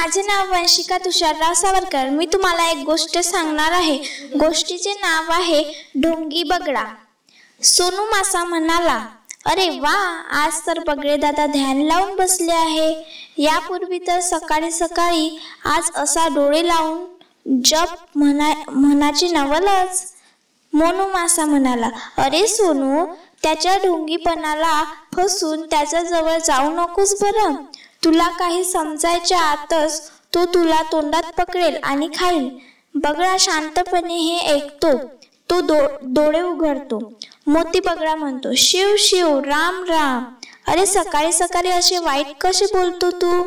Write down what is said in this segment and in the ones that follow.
माझे नाव वंशिका तुषारराव सावरकर. मी तुम्हाला एक गोष्ट सांगणार आहे. गोष्टीचे नाव आहे ढोंगी बगडा. सोनू मासा म्हणाला अरे वा आज तर बगडे दादा ध्यान लावून बसले आहे. यापूर्वी तर सकाळी सकाळी आज असा डोळे लावून जप म्हणा म्हणाची नवलच. मोनू मासा म्हणाला अरे सोनू त्याच्या ढोंगीपणाला फसून त्याच्याजवळ जाऊ नकोस बरं. तुला काही समजायच्या आतच तो तुला तोंडात पकडेल आणि खाईल. बगळा शांतपणे हे ऐकतो. तो दो डोळे उघडतो. मोती बगळा म्हणतो शिव शिव राम राम. अरे सकाळी सकाळी असे वाईट कसे बोलतो तू?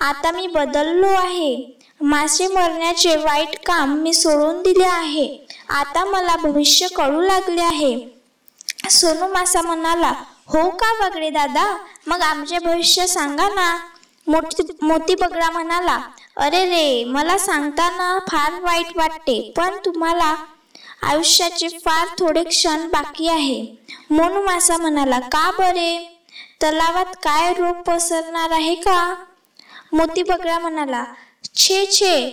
आता मी बदललो आहे. मासे मरण्याचे वाईट काम मी सोडून दिले आहे. आता मला भविष्य कळू लागले आहे. सोनू मासा म्हणाला हो का बगळे दादा? मग आमचे भविष्य सांगा ना. मोती बगळा म्हणाला अरे रे मला सांगताना फार वाईट वाटते पण तुम्हाला आयुष्याचे फार थोडे क्षण बाकी आहे. मोनू मासा म्हणाला का बरे? तलावात काय रोग पसरणार आहे का? मोती बगळा म्हणाला छे छे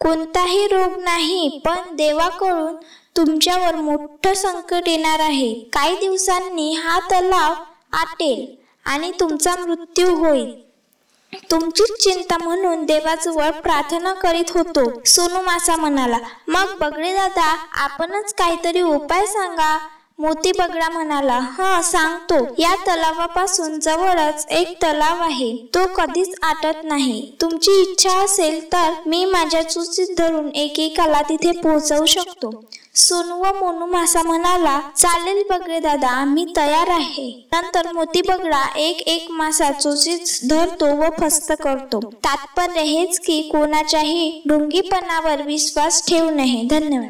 कोणताही रोग नाही पण देवाकडून तुमच्यावर मोठं संकट येणार आहे. काही दिवसांनी हा तलाव आटेल आणि तुमचा मृत्यू होईल. तुमचीच चिंता म्हणून देवाजवळ प्रार्थना करीत होतो. सोनू मासा म्हणाला मग बगडे दादा आपणच काहीतरी उपाय सांगा. मोती बगडा म्हणाला हा सांगतो. या तलावापासून जवळच एक तलाव आहे. तो कधीच आटत नाही. तुमची इच्छा असेल तर मी माझ्या चुचीत धरून एकेकाला तिथे पोहोचवू शकतो. सोनू व मोनू मासा म्हणाला चालेल बगडे दादा आम्ही तयार आहे. नंतर मोती बगडा एक एक मासा चोचीत धरतो व फस्त करतो. तात्पर्य हेच की कोणाच्याही ढुंगीपणावर विश्वास ठेवू नये. धन्यवाद.